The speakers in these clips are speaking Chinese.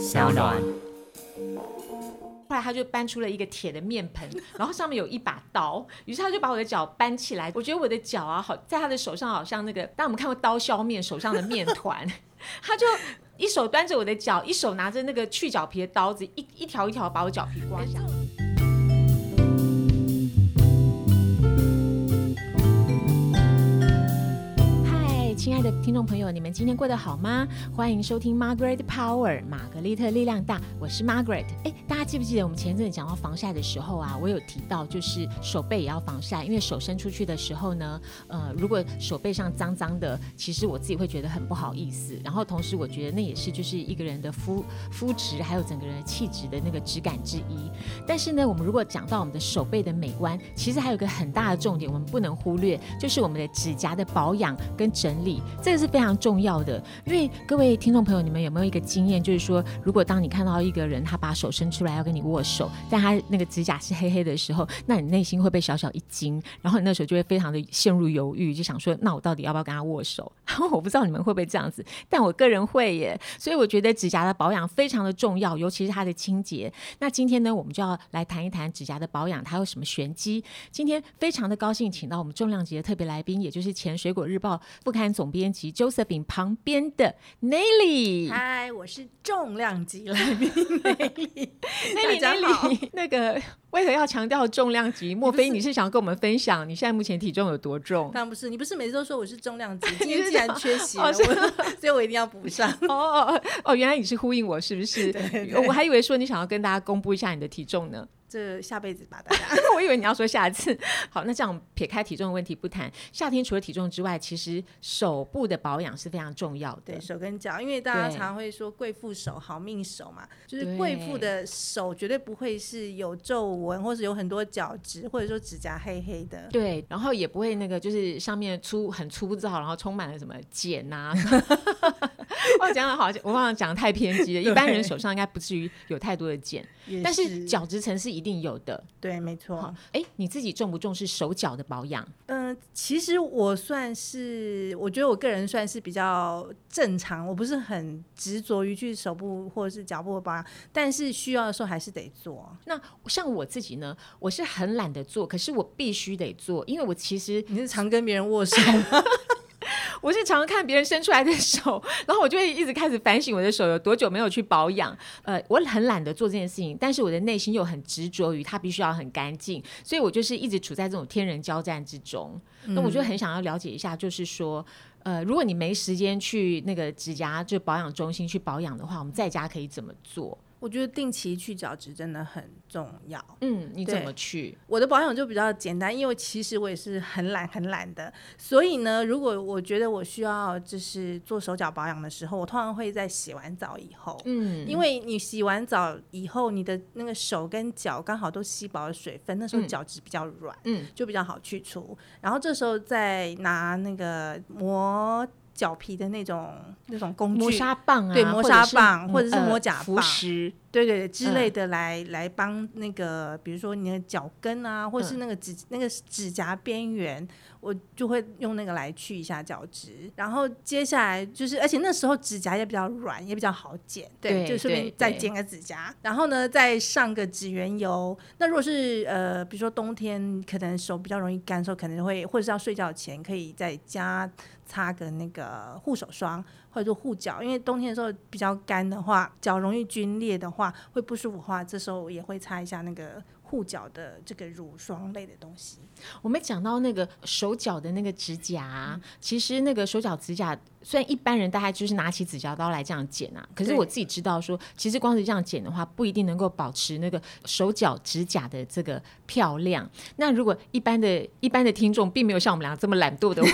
小暖。后来他就搬出了一个铁的面盆，然后上面有一把刀，于是他就把我的脚搬起来。我觉得我的脚啊，好在他的手上好像那个，当我们看过刀削面手上的面团，他就一手端着我的脚，一手拿着那个去脚皮的刀子，一一条一条把我脚皮刮下来。亲爱的听众朋友，你们今天过得好吗？欢迎收听 Margaret Power 玛格丽特力量大，我是 Margaret。哎，大家记不记得我们前阵子讲到防晒的时候啊，我有提到就是手背也要防晒，因为手伸出去的时候呢，呃，如果手背上脏脏的，其实我自己会觉得很不好意思。然后同时我觉得那也是就是一个人的肤肤质还有整个人的气质的那个质感之一。但是呢，我们如果讲到我们的手背的美观，其实还有个很大的重点，我们不能忽略，就是我们的指甲的保养跟整理。这个是非常重要的，因为各位听众朋友，你们有没有一个经验，就是说，如果当你看到一个人他把手伸出来要跟你握手，但他那个指甲是黑黑的时候，那你内心会被小小一惊，然后你那时候就会非常的陷入犹豫，就想说，那我到底要不要跟他握手？然后我不知道你们会不会这样子，但我个人会耶。所以我觉得指甲的保养非常的重要，尤其是它的清洁。那今天呢，我们就要来谈一谈指甲的保养，它有什么玄机？今天非常的高兴，请到我们重量级的特别来宾，也就是前《水果日报》副刊。总编辑 Josephine 旁边的 Nelly，嗨，我是重量级来宾 Nelly，Nelly，那个为何要强调重量级？莫非你是想跟我们分享你现在目前体重有多重？当然不是，你不是每次都说我是重量级，今天既然缺席了，所以我一定要补上。哦哦哦，原来你是呼应我，是不是？我还以为说你想要跟大家公布一下你的体重呢。这下辈子吧，大家。我以为你要说下次。好，那这样撇开体重的问题不谈，夏天除了体重之外，其实手部的保养是非常重要的。对手跟脚，因为大家常会说贵妇手好命手嘛，就是贵妇的手绝对不会是有皱纹，或是有很多角质，或者说指甲黑黑的。对，然后也不会那个就是上面粗很粗糙，然后充满了什么茧呐。我讲的好，我忘了讲太偏激了。一般人手上应该不至于有太多的茧，但是角质层是一。定有的，对，没错。哎，你自己重不重视手脚的保养？嗯，其实我算是，我觉得我个人算是比较正常，我不是很执着于去手部或者是脚部的保养，但是需要的时候还是得做。那像我自己呢，我是很懒得做，可是我必须得做，因为我其实你是常跟别人握手。我是常常看别人伸出来的手，然后我就会一直开始反省我的手有多久没有去保养。呃，我很懒得做这件事情，但是我的内心又很执着于它必须要很干净，所以我就是一直处在这种天人交战之中。那我就很想要了解一下，就是说，呃，如果你没时间去那个指甲就保养中心去保养的话，我们在家可以怎么做？我觉得定期去角质真的很重要。嗯，你怎么去？我的保养就比较简单，因为其实我也是很懒很懒的。所以呢，如果我觉得我需要就是做手脚保养的时候，我通常会在洗完澡以后。嗯，因为你洗完澡以后，你的那个手跟脚刚好都吸饱了水分，那时候角质比较软，嗯，就比较好去除。然后这时候再拿那个磨。脚皮的那种那种工具，磨砂棒啊，对，磨砂棒或者是磨甲棒，对对对之类的来来帮那个，比如说你的脚跟啊，或者是那个指那个指甲边缘，我就会用那个来去一下角质。然后接下来就是，而且那时候指甲也比较软，也比较好剪，对，就顺便再剪个指甲。然后呢，再上个指缘油。那如果是呃，比如说冬天可能手比较容易干，时候可能会或者是要睡觉前可以再加。擦个那个护手霜，或者说护脚，因为冬天的时候比较干的话，脚容易皲裂的话，会不舒服的话，这时候也会擦一下那个护脚的这个乳霜类的东西。我们讲到那个手脚的那个指甲，其实那个手脚指甲，虽然一般人大概就是拿起指甲刀来这样剪啊，可是我自己知道说，其实光是这样剪的话，不一定能够保持那个手脚指甲的这个漂亮。那如果一般的一般的听众并没有像我们俩这么懒惰的话，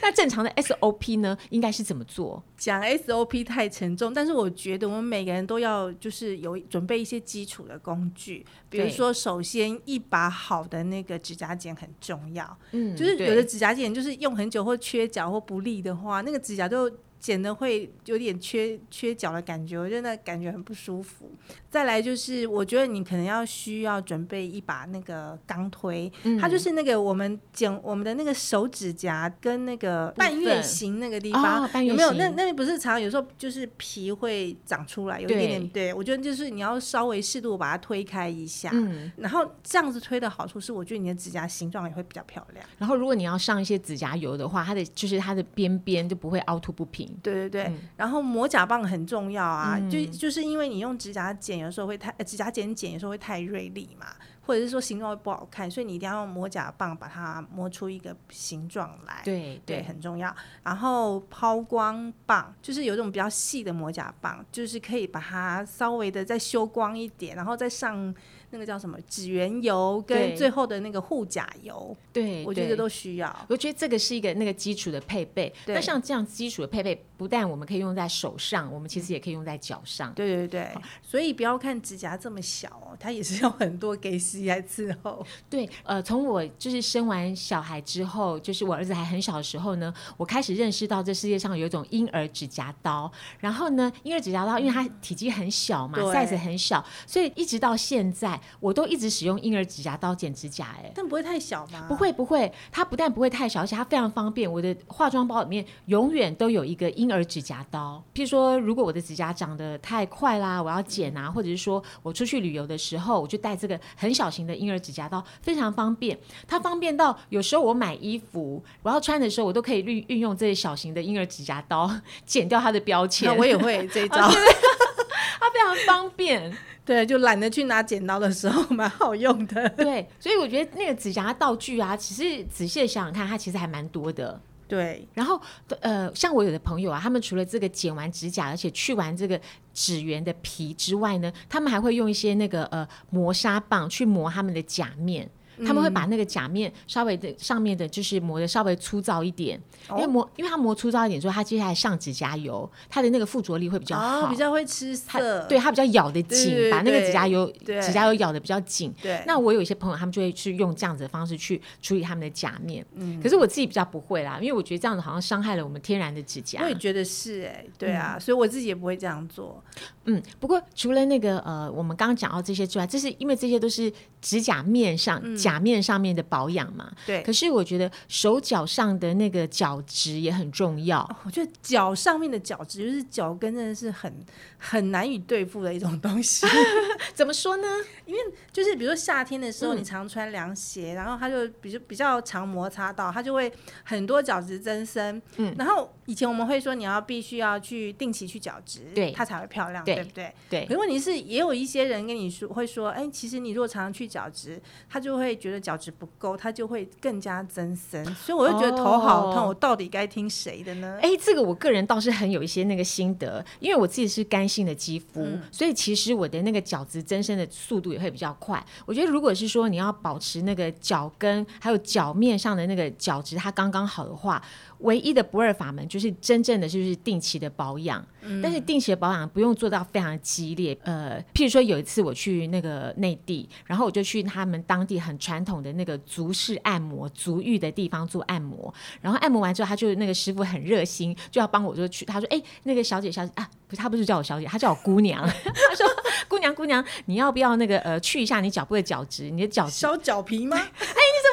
那正常的 SOP 呢，应该是怎么做？讲 SOP 太沉重，但是我觉得我们每个人都要就是有准备一些基础的工具，比如说，首先一把好的那个指甲剪很重要。嗯，就是有的指甲剪就是用很久或缺角或不利的话，那个指甲都剪的会有点缺缺角的感觉，我觉得那感觉很不舒服。再来就是，我觉得你可能要需要准备一把那个钢推，嗯它就是那个我们剪我们的那个手指甲跟那个半月形那个地方，哦有没有？那那里不是常常有时候就是皮会长出来，有一点点。对我觉得就是你要稍微适度把它推开一下。嗯，然后这样子推的好处是，我觉得你的指甲形状也会比较漂亮。然后如果你要上一些指甲油的话，它的就是它的边边就不会凹凸不平。对对对，嗯。然后磨甲棒很重要啊，嗯。就就是因为你用指甲剪，有时候会太、呃、指甲剪剪，有时候会太锐利嘛，或者是说形状会不好看，所以你一定要用磨甲棒把它磨出一个形状来。对对，很重要。然后抛光棒就是有一种比较细的磨甲棒，就是可以把它稍微的再修光一点，然后再上那个叫什么指缘油跟最后的那个护甲油，对，我觉得都需要。我觉得这个是一个那个基础的配备。那像这样基础的配备，不但我们可以用在手上，我们其实也可以用在脚上。对对对，所以不要看指甲这么小哦，它也是要很多给洗来伺候。对，呃，从我就是生完小孩之后，就是我儿子还很小的时候呢，我开始认识到这世界上有一种婴儿指甲刀。然后呢，婴儿指甲刀因为它体积很小嘛，size 很小，所以一直到现在，我都一直使用婴儿指甲刀剪指甲、哎。但不会太小吗？不，会不会，它不但不会太小，而且它非常方便。我的化妆包里面永远都有一个婴儿指甲刀。譬如说，如果我的指甲长得太快啦，我要剪啊，或者是说我出去旅游的时候，我就带这个很小型的婴儿指甲刀，非常方便。它方便到有时候我买衣服，我要穿的时候，我都可以运运用这些小型的婴儿指甲刀 剪掉它的标签那。我也会这一招。它非常方便。对，就懒得去拿剪刀的时候，蛮好用的。对，所以我觉得那个指甲道具啊，其实仔细的想想看，它其实还蛮多的。对，然后，呃，像我有的朋友啊，他们除了这个剪完指甲，而且去完这个指缘的皮之外呢，他们还会用一些那个呃磨砂棒去磨他们的甲面。他们会把那个甲面稍微的上面的，就是磨的稍微粗糙一点，因为磨，因为它磨粗糙一点之后，它接下来上指甲油，它的那个附着力会比较好，哦，比较会吃它色。对它比较咬得紧，把那个指甲油对指甲油咬得比较紧。对，那我有一些朋友，他们就会去用这样子的方式去处理他们的甲面，可是我自己比较不会啦，因为我觉得这样子好像伤害了我们天然的指甲我。也觉得是哎、对啊，所以我自己也不会这样做。嗯，不过除了那个呃，我们刚刚讲到这些之外，这是因为这些都是指甲面上、甲面上面的保养嘛。对，可是我觉得手脚上的那个角质也很重要。哦我觉得脚上面的角质，就是脚跟，真的是很很难以对付的一种东西。怎么说呢？因为就是比如说夏天的时候，嗯你常穿凉鞋，然后它就比较比较常摩擦到，它就会很多角质增生。嗯然后以前我们会说你要必须要去定期去角质，对它才会漂亮，对对不对？对可是问题是，也有一些人跟你说会说，哎，其实你如果常常去角质，它就会觉得角质不够，它就会更加增生。所以我就觉得头好痛，哦我到底该听谁的呢？哎，这个我个人倒是很有一些那个心得，因为我自己是干性的肌肤，嗯所以其实我的那个角质增生的速度也会比较快。我觉得如果是说你要保持那个脚跟还有脚面上的那个角质它刚刚好的话，唯一的不二法门就是真正的就是定期的保养。但是定期的保养不用做到非常激烈，呃，譬如说有一次我去那个内地，然后我就去他们当地很传统的那个足式按摩、足浴的地方做按摩，然后按摩完之后，他就那个师傅很热心，就要帮我就去，他说：“哎、那个小姐小姐啊，不是他不是叫我小姐，他叫我姑娘，他说姑娘姑娘，你要不要那个呃去一下你脚部的角质，你的脚小脚皮吗？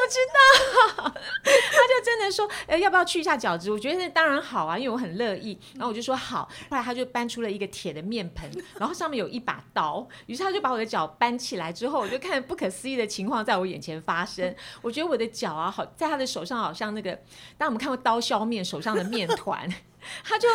知道，他就真的说，呃，要不要去一下饺子？我觉得那当然好啊，因为我很乐意。然后我就说好。后来他就搬出了一个铁的面盆，然后上面有一把刀。于是他就把我的脚搬起来之后，我就看不可思议的情况在我眼前发生。我觉得我的脚啊，好在他的手上好像那个，当我们看过刀削面手上的面团，他就。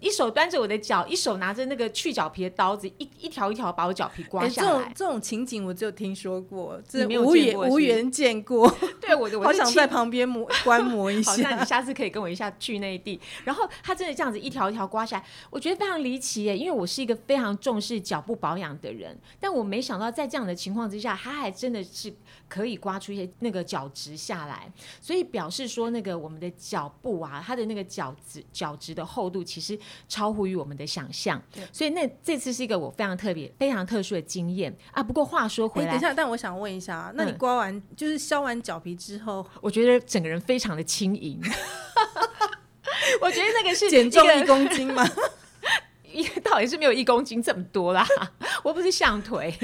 一手端着我的脚，一手拿着那个去脚皮的刀子，一一条一条把我脚皮刮哎，下来。这种这种情景我只有听说过，这你没有无缘无缘见过，对我的，我好想在旁边摩 观摩一好，那你下。下次可以跟我一下去内地。然后他真的这样子一条一条刮下来，我觉得非常离奇耶，因为我是一个非常重视脚部保养的人，但我没想到在这样的情况之下，他还真的是可以刮出一些那个角质下来，所以表示说那个我们的脚部啊，它的那个角质角质的厚度其实超乎于我们的想象，所以那这次是一个我非常特别、非常特殊的经验啊。不过话说回哎，来，等一下，但我想问一下啊，那你嗯刮完就是削完脚皮之后，我觉得整个人非常的轻盈。我觉得那个是减重一一公斤吗？一倒也 是没有一公斤这么多啦，我不是象腿，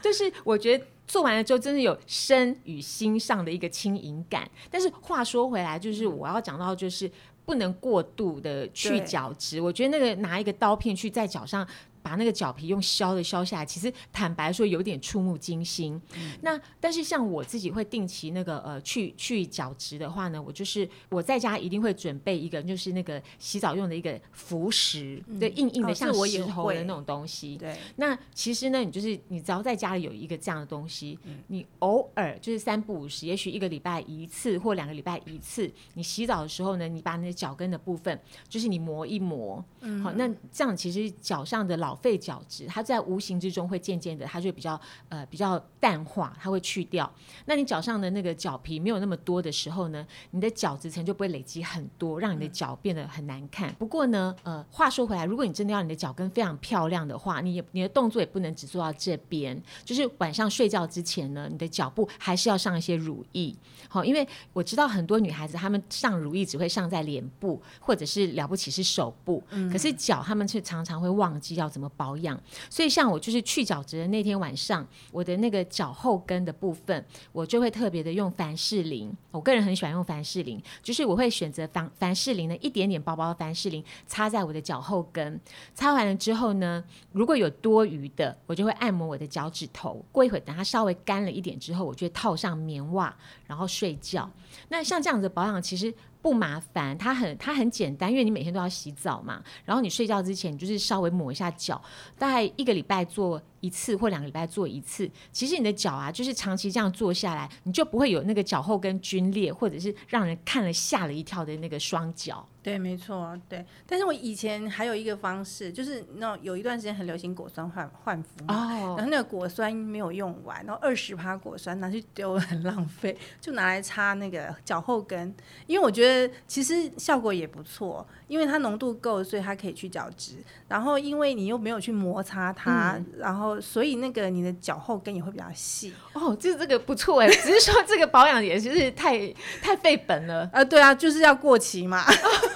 就是我觉得做完了之后，真的有身与心上的一个轻盈感。但是话说回来，就是我要讲到，就是不能过度的去角质。我觉得那个拿一个刀片去在脚上。把那个脚皮用削的削下来，其实坦白说有点触目惊心。那但是像我自己会定期那个呃去去角质的话呢，我就是我在家一定会准备一个就是那个洗澡用的一个浮石，对，硬硬的哦像石头的那种东西。对，那其实呢，你就是你只要在家里有一个这样的东西，嗯你偶尔就是三不五时，也许一个礼拜一次或两个礼拜一次，你洗澡的时候呢，你把你的脚跟的部分，就是你磨一磨，嗯好，那这样其实脚上的老废角质，它在无形之中会渐渐的，它就会比较呃比较淡化，它会去掉。那你脚上的那个脚皮没有那么多的时候呢，你的角质层就不会累积很多，让你的脚变得很难看。不过呢，呃，话说回来，如果你真的要你的脚跟非常漂亮的话，你也你的动作也不能只做到这边，就是晚上睡觉之前呢，你的脚部还是要上一些乳液。好，因为我知道很多女孩子她们上乳液只会上在脸部，或者是了不起是手部，可是脚她们却常常会忘记要怎么保养。所以像我就是去角质的那天晚上，我的那个脚后跟的部分，我就会特别的用凡士林。我个人很喜欢用凡士林，就是我会选择凡凡士林的一点点薄薄的凡士林擦在我的脚后跟。擦完了之后呢，如果有多余的，我就会按摩我的脚趾头。过一会儿等它稍微干了一点之后，我就会套上棉袜，然后睡觉。那像这样子的保养，其实不麻烦，它很它很简单，因为你每天都要洗澡嘛。然后你睡觉之前，你就是稍微抹一下脚，大概一个礼拜做一次或两个礼拜做一次。其实你的脚啊，就是长期这样做下来，你就不会有那个脚后跟皲裂，或者是让人看了吓了一跳的那个双脚。对，没错，对。但是我以前还有一个方式，就是那种有一段时间很流行果酸换换肤然后那个果酸没有用完，然后二十趴果酸拿去丢很浪费，就拿来擦那个脚后跟，因为我觉得其实效果也不错，因为它浓度够，所以它可以去角质。然后因为你又没有去摩擦它，然后所以那个你的脚后跟也会比较细。哦，这这个不错哎，只是说这个保养也是太太费本了。啊，对啊，就是要过期嘛，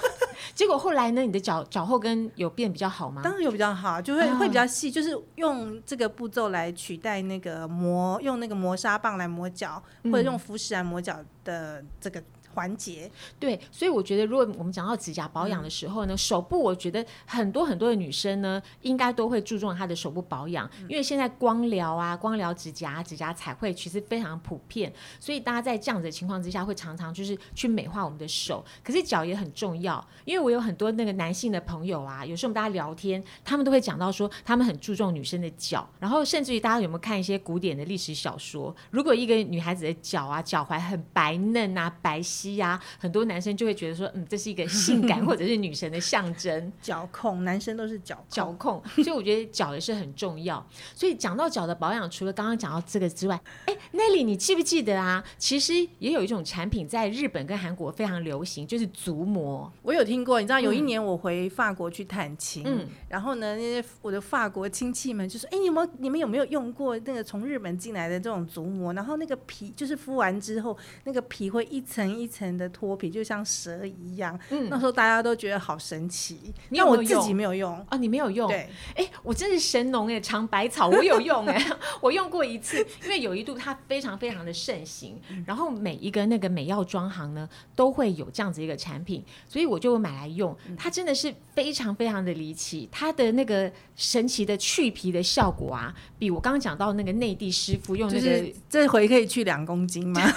结果后来呢，你的脚脚后跟有变比较好吗？当然有比较好，就会、啊会比较细，就是用这个步骤来取代那个磨，用那个磨砂棒来磨脚，或者用浮石来磨脚的这个环节。对，所以我觉得，如果我们讲到指甲保养的时候呢，手部我觉得很多很多的女生呢，应该都会注重她的手部保养，因为现在光疗啊、光疗指甲、指甲彩绘其实非常普遍，所以大家在这样子的情况之下，会常常就是去美化我们的手。可是脚也很重要，因为我有很多那个男性的朋友啊，有时候我们大家聊天，他们都会讲到说，他们很注重女生的脚，然后甚至于大家有没有看一些古典的历史小说？如果一个女孩子的脚啊，脚踝很白嫩啊、白皙啊，很多男生就会觉得说，嗯，这是一个 性感或者是女神的象征。脚控，男生都是脚脚控。控，所以我觉得脚也是很重要。所以讲到脚的保养，除了刚刚讲到这个之外，哎，Nelly，你记不记得啊？其实也有一种产品在日本跟韩国非常流行，就是足膜。我有听过，你知道有一年我回法国去探亲，嗯然后呢，那些我的法国亲戚们就说：“哎、你有没有你们有没有用过那个从日本进来的这种足膜？然后那个皮就是敷完之后，那个皮会一层一层的脱皮，就像蛇一样。嗯那时候大家都觉得好神奇，你有有那我自己没有用。啊，你没有用？对，哎，我真是神农哎，尝百草，我有用哎，我用过一次，因为有一度它非常非常的盛行，然后每一个那个美药妆行呢都会有这样子一个产品，所以我就买来用，它真的是非常非常的离奇，它的那个神奇的去皮的效果啊，比我刚刚讲到那个内地师傅用那就是这回可以去两公斤吗？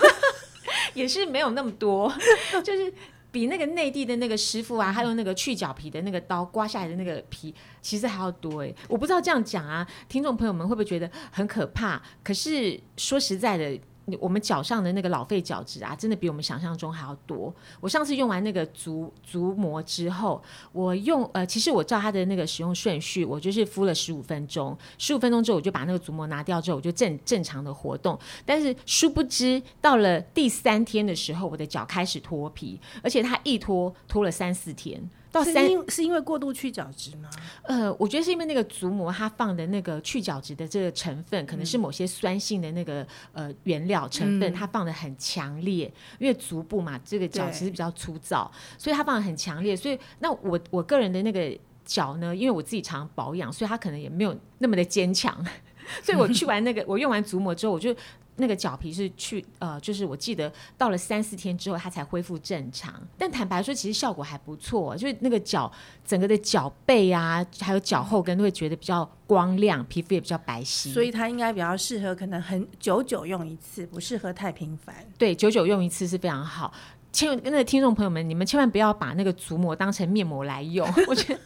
也是没有那么多，就是比那个内地的那个师傅啊，还有那个去角皮的那个刀刮下来的那个皮，其实还要多哎。我不知道这样讲啊，听众朋友们会不会觉得很可怕？可是说实在的。我们脚上的那个老废角质啊，真的比我们想象中还要多。我上次用完那个足足膜之后，我用呃，其实我照它的那个使用顺序，我就是敷了十五分钟，十五分钟之后我就把那个足膜拿掉之后，我就正正常的活动。但是殊不知，到了第三天的时候，我的脚开始脱皮，而且它一脱脱了三四天。到三是因是因为过度去角质吗？呃，我觉得是因为那个足膜它放的那个去角质的这个成分，可能是某些酸性的那个呃原料成分，嗯它放的很强烈。因为足部嘛，这个脚对其实比较粗糙，所以它放的很强烈。所以那我我个人的那个脚呢，因为我自己常保养，所以它可能也没有那么的坚强。所以我去完那个，我用完足膜之后，我就那个脚皮是去呃，就是我记得到了三四天之后，它才恢复正常。但坦白说，其实效果还不错，就是那个脚整个的脚背啊，还有脚后跟都会觉得比较光亮，皮肤也比较白皙。所以它应该比较适合，可能很久久用一次，不适合太频繁。对，久久用一次是非常好。千万那个听众朋友们，你们千万不要把那个足膜当成面膜来用，我觉得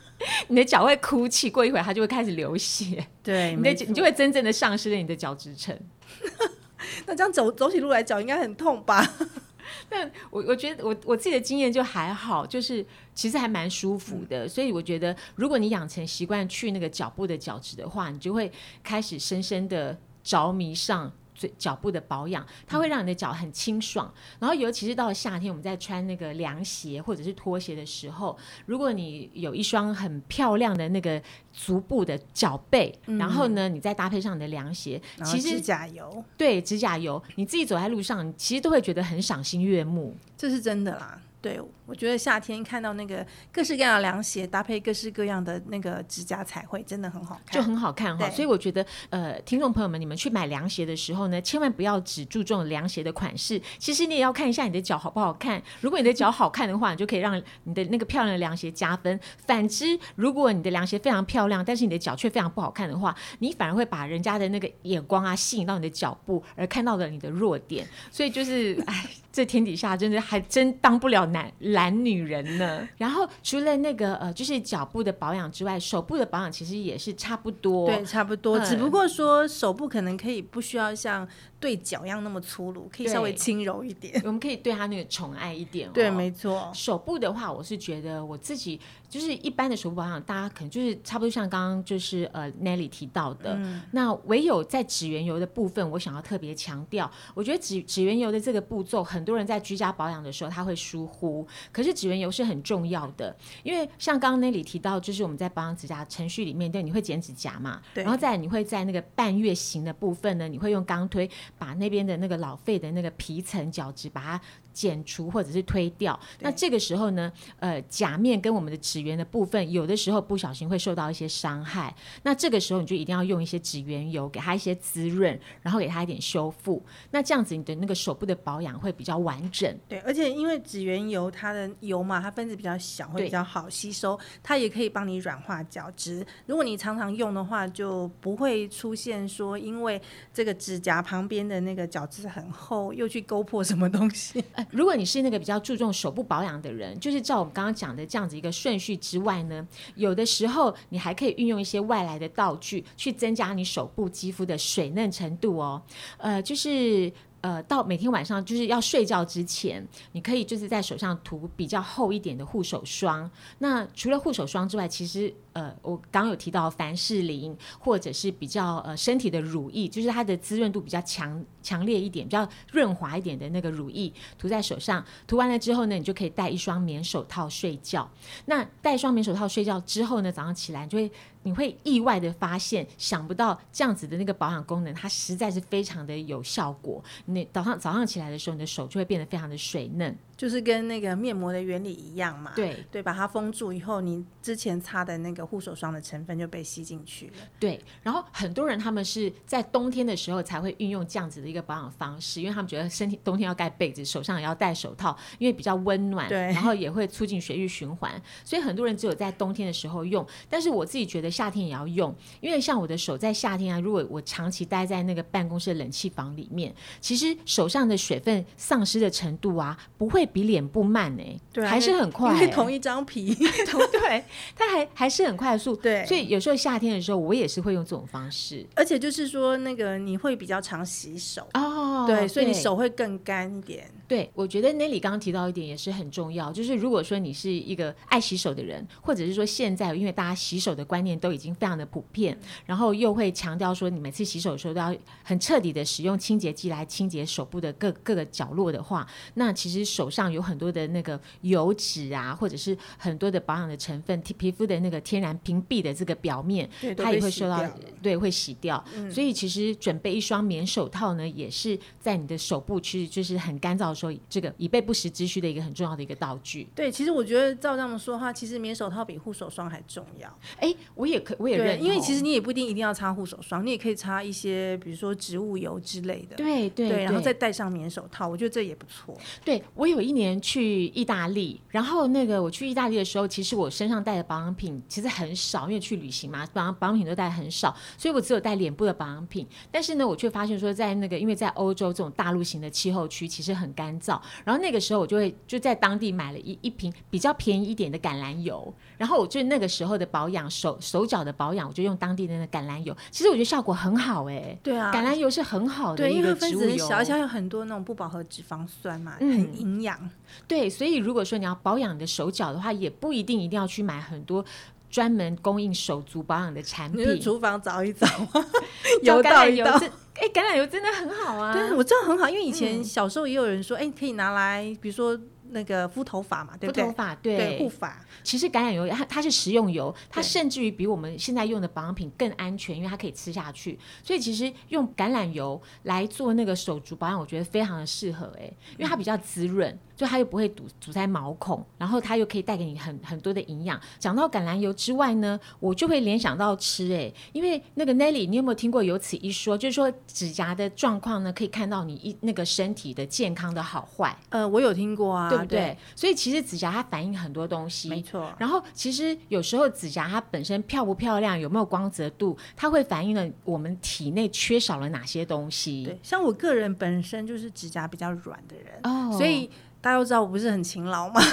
你的脚会哭泣，过一会儿它就会开始流血，对，你的你就会真正的丧失了你的角质层。那这样走走起路来脚应该很痛吧？但我我觉得我我自己的经验就还好，就是其实还蛮舒服的，所以我觉得如果你养成习惯去那个脚部的角质的话，你就会开始深深的着迷上。最脚部的保养，它会让你的脚很清爽。然后，尤其是到了夏天，我们在穿那个凉鞋或者是拖鞋的时候，如果你有一双很漂亮的那个足部的脚背，然后呢，你再搭配上你的凉鞋，其实指甲油，对指甲油，你自己走在路上，你其实都会觉得很赏心悦目。这是真的啦。对，我觉得夏天看到那个各式各样的凉鞋，搭配各式各样的那个指甲彩绘，真的很好看。就很好看哈。对所以我觉得，呃，听众朋友们，你们去买凉鞋的时候呢，千万不要只注重凉鞋的款式，其实你也要看一下你的脚好不好看。如果你的脚好看的话，你就可以让你的那个漂亮的凉鞋加分。反之，如果你的凉鞋非常漂亮，但是你的脚却非常不好看的话，你反而会把人家的那个眼光啊吸引到你的脚步，而看到了你的弱点。所以就是，哎。这天底下真的还真当不了男懒女人呢。然后除了那个呃，就是脚部的保养之外，手部的保养其实也是差不多。对，差不多，嗯只不过说手部可能可以不需要像对脚一样那么粗鲁，可以稍微轻柔一点。我们可以对他那个宠爱一点、哦。对，没错。手部的话，我是觉得我自己就是一般的手部保养，大家可能就是差不多像刚刚就是呃 Nelly 提到的，嗯那唯有在指缘油的部分，我想要特别强调，我觉得指指缘油的这个步骤，很多人在居家保养的时候他会疏忽，可是指缘油是很重要的，因为像刚刚 Nelly 提到，就是我们在保养指甲程序里面，对，你会剪指甲嘛，对然后再你会在那个半月形的部分呢，你会用钢推把那边的那个老废的那个皮层角质把它剪除或者是推掉。那这个时候呢，呃，甲面跟我们的指缘的部分，有的时候不小心会受到一些伤害。那这个时候你就一定要用一些指缘油，给它一些滋润，然后给它一点修复。那这样子你的那个手部的保养会比较完整。对，而且因为指缘油它的油嘛，它分子比较小，会比较好吸收，它也可以帮你软化角质。如果你常常用的话，就不会出现说因为这个指甲旁边边的那个角质很厚，又去勾破什么东西。呃，如果你是那个比较注重手部保养的人，就是照我们刚刚讲的这样子一个顺序之外呢，有的时候你还可以运用一些外来的道具去增加你手部肌肤的水嫩程度哦。呃，就是。呃，到每天晚上就是要睡觉之前，你可以就是在手上涂比较厚一点的护手霜。那除了护手霜之外，其实呃，我刚刚有提到凡士林或者是比较呃身体的乳液，就是它的滋润度比较强强烈一点、比较润滑一点的那个乳液，涂在手上。涂完了之后呢，你就可以戴一双棉手套睡觉。那戴一双棉手套睡觉之后呢，早上起来你就会你会意外的发现，想不到这样子的那个保养功能，它实在是非常的有效果。你早上早上起来的时候，你的手就会变得非常的水嫩。就是跟那个面膜的原理一样嘛。对对，把它封住以后，你之前擦的那个护手霜的成分就被吸进去了。对，然后很多人他们是在冬天的时候才会运用这样子的一个保养方式，因为他们觉得身体冬天要盖被子，手上也要戴手套，因为比较温暖，对然后也会促进血液循环，所以很多人只有在冬天的时候用。但是我自己觉得夏天也要用，因为像我的手在夏天啊，如果我长期待在那个办公室的冷气房里面，其实手上的水分丧失的程度啊，不会比脸部慢呢、对啊，还是很快、欸，因为同一张皮。同 对，它还还是很快速，对所以有时候夏天的时候，我也是会用这种方式。而且就是说，那个你会比较常洗手，哦对，所以你手会更干一点。对，我觉得 Nelly 刚刚提到一点也是很重要，就是如果说你是一个爱洗手的人，或者是说现在因为大家洗手的观念都已经非常的普遍，然后又会强调说你每次洗手的时候都要很彻底的使用清洁剂来清洁手部的各各个角落的话，那其实手上有很多的那个油脂啊，或者是很多的保养的成分，皮皮肤的那个天然屏蔽的这个表面，它也会受到对会洗掉。所以其实准备一双棉手套呢，也是在你的手部其实就是很干燥的时候，这个以备不时之需的一个很重要的一个道具。对，其实我觉得照这样说的话，其实棉手套比护手霜还重要。哎，我也可我也，认，因为其实你也不一定一定要擦护手霜，你也可以擦一些比如说植物油之类的。对对对，然后再戴上棉手套，我觉得这也不错。对我有一年去意大利，然后那个我去意大利的时候，其实我身上带的保养品其实很少，因为去旅行嘛，保养保养品都带很少，所以我只有带脸部的保养品。但是呢，我却发现说，在那个因为在欧洲这种大陆型的气候区，其实很干燥。然后那个时候我就会就在当地买了一一瓶比较便宜一点的橄榄油，然后我就那个时候的保养手手脚的保养，我就用当地的那个橄榄油，其实我觉得效果很好哎、对啊，橄榄油是很好的因为个植物油，它分子很小，而且它有很多那种不饱和脂肪酸嘛，嗯。很营养。对，所以如果说你要保养你的手脚的话，也不一定一定要去买很多专门供应手足保养的产品。厨房找一找，叫油橄榄油哎，橄榄油真的很好啊。对，我知道很好，因为以前嗯小时候也有人说，哎、可以拿来，比如说那个敷头发嘛，对不对？敷头发，对，护发。其实橄榄油它它是食用油，它甚至于比我们现在用的保养品更安全，因为它可以吃下去。所以其实用橄榄油来做那个手足保养，我觉得非常的适合哎、因为它比较滋润，就它又不会堵堵在毛孔，然后它又可以带给你很很多的营养。讲到橄榄油之外呢，我就会联想到吃哎、因为那个 Nelly，你有没有听过有此一说？就是说指甲的状况呢，可以看到你一那个身体的健康的好坏，呃，我有听过啊，对不对？所以其实指甲它反映很多东西，没错。然后其实有时候指甲它本身漂不漂亮，有没有光泽度，它会反映了我们体内缺少了哪些东西。对，像我个人本身就是指甲比较软的人，哦，所以大家都知道我不是很勤劳嘛。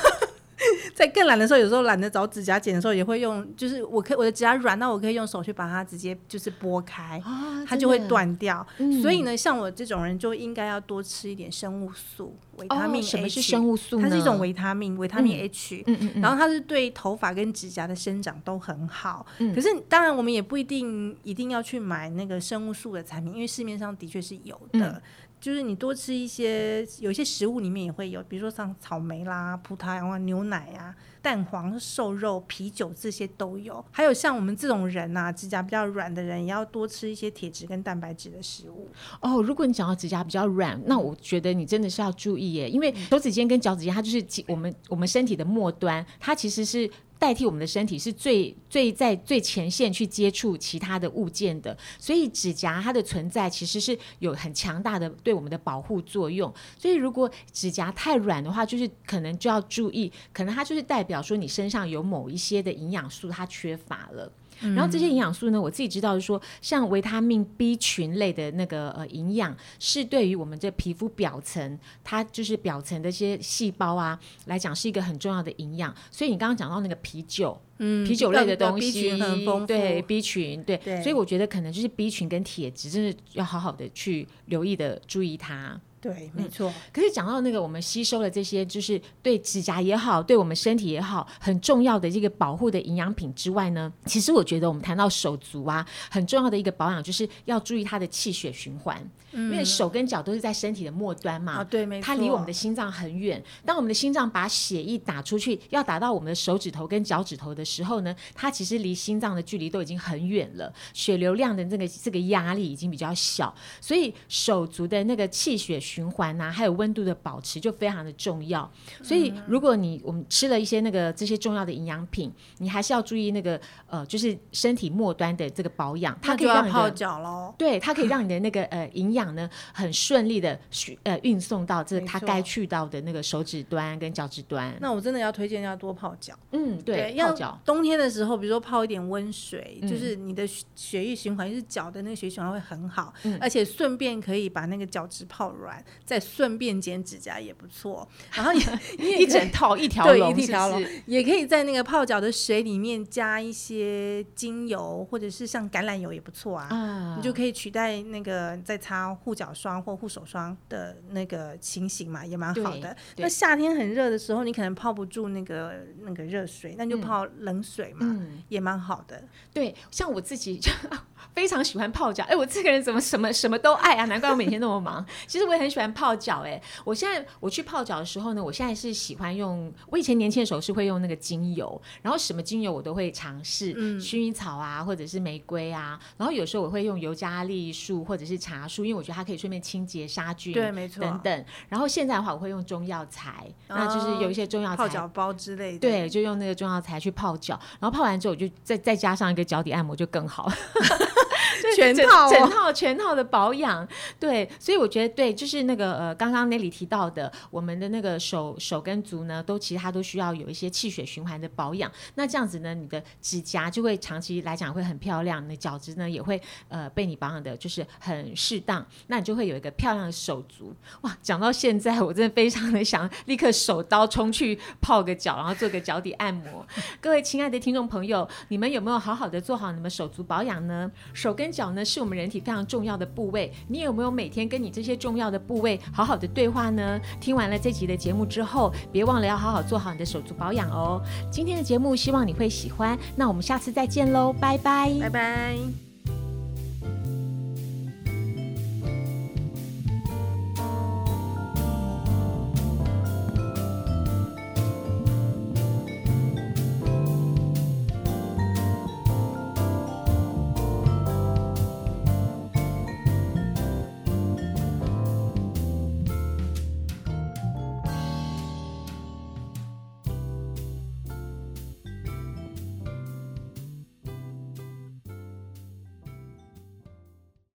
在更懒的时候，有时候懒得找指甲剪的时候，也会用，就是我可以我的指甲软，那我可以用手去把它直接就是拨开，啊，它就会。断掉。嗯所以呢，像我这种人就应该要多吃一点生物素、维他命哦，H。什么是生物素呢？它是一种维他命，维他命嗯 H。嗯嗯嗯，然后它是对头发跟指甲的生长都很好，嗯可是当然我们也不一定一定要去买那个生物素的产品，因为市面上的确是有的。嗯就是你多吃一些，有一些食物里面也会有，比如说像草莓啦、葡萄啊、牛奶啊、蛋黄、瘦肉、啤酒这些都有。还有像我们这种人呐、指甲比较软的人，也要多吃一些铁质跟蛋白质的食物。哦，如果你讲到指甲比较软，那我觉得你真的是要注意耶，因为手指尖跟脚趾尖，它就是我们我们身体的末端，它其实是。代替我们的身体是最最在最前线去接触其他的物件的，所以指甲它的存在其实是有很强大的对我们的保护作用。所以如果指甲太软的话，就是可能就要注意，可能它就是代表说你身上有某一些的营养素它缺乏了。然后这些营养素呢，我自己知道是说，像维他命 B 群类的那个呃营养，是对于我们这皮肤表层，它就是表层的一些细胞啊来讲，是一个很重要的营养。所以你刚刚讲到那个啤酒，嗯啤酒类的东 B 西，对 B 群，对，对所以我觉得可能就是 B 群跟铁质，真的要好好的去留意的注意它。对，没错。可是讲到那个我们吸收了这些，就是对指甲也好，对我们身体也好，很重要的这个保护的营养品之外呢，其实我觉得我们谈到手足啊，很重要的一个保养就是要注意它的气血循环，因为手跟脚都是在身体的末端嘛。啊，对，没错。它离我们的心脏很远。当我们的心脏把血液打出去，要打到我们的手指头跟脚趾头的时候呢，它其实离心脏的距离都已经很远了，血流量的这个这个压力已经比较小，所以手足的那个气血循环呐、还有温度的保持就非常的重要。所以如果你我们吃了一些那个这些重要的营养品，你还是要注意那个呃，就是身体末端的这个保养，它可以让你的脚喽。对，它可以让你的那个 呃营养呢很顺利的呃运送到这它该去到的那个手指端跟脚趾端。那我真的要推荐要多泡脚。嗯，对，泡要脚。冬天的时候，比如说泡一点温水，嗯就是你的血血液循环，就是脚的那个血液循环会很好，嗯而且顺便可以把那个脚趾泡软。完，再顺便剪指甲也不错。然后也 你也一整套一条龙，一条龙也可以在那个泡脚的水里面加一些精油，或者是像橄榄油也不错啊。啊，你就可以取代那个在擦护脚霜或护手霜的那个情形嘛，也蛮好的。那夏天很热的时候，你可能泡不住那个那个热水，那就嗯泡冷水嘛，嗯。也蛮好的。对，像我自己就非常喜欢泡脚。哎，我这个人怎么什么什么都爱啊？难怪我每天那么忙。其实我也很喜欢泡脚。哎，我现在我去泡脚的时候呢，我现在是喜欢用。我以前年轻的时候是会用那个精油，然后什么精油我都会尝试，嗯薰衣草啊，或者是玫瑰啊。然后有时候我会用尤加利树或者是茶树，因为我觉得它可以顺便清洁杀菌。对，没错。等等，然后现在的话，我会用中药材，那就是有一些中药材泡脚包之类的。对，就用那个中药材去泡脚，然后泡完之后，我就再再加上一个脚底按摩，就更好。整全套、哦、整套全套的保养，对，所以我觉得对，就是那个呃，刚刚那里提到的，我们的那个手手跟足呢，都其实它都需要有一些气血循环的保养。那这样子呢，你的指甲就会长期来讲会很漂亮，你的脚趾呢也会呃被你保养的，就是很适当，那你就会有一个漂亮的手足。哇，讲到现在，我真的非常的想立刻手刀冲去泡个脚，然后做个脚底按摩。各位亲爱的听众朋友，你们有没有好好的做好你们手足保养呢？手跟脚呢是我们人体非常重要的部位，你有没有每天跟你这些重要的部位好好的对话呢？听完了这集的节目之后，别忘了要好好做好你的手足保养哦。今天的节目希望你会喜欢，那我们下次再见喽，拜拜。拜拜。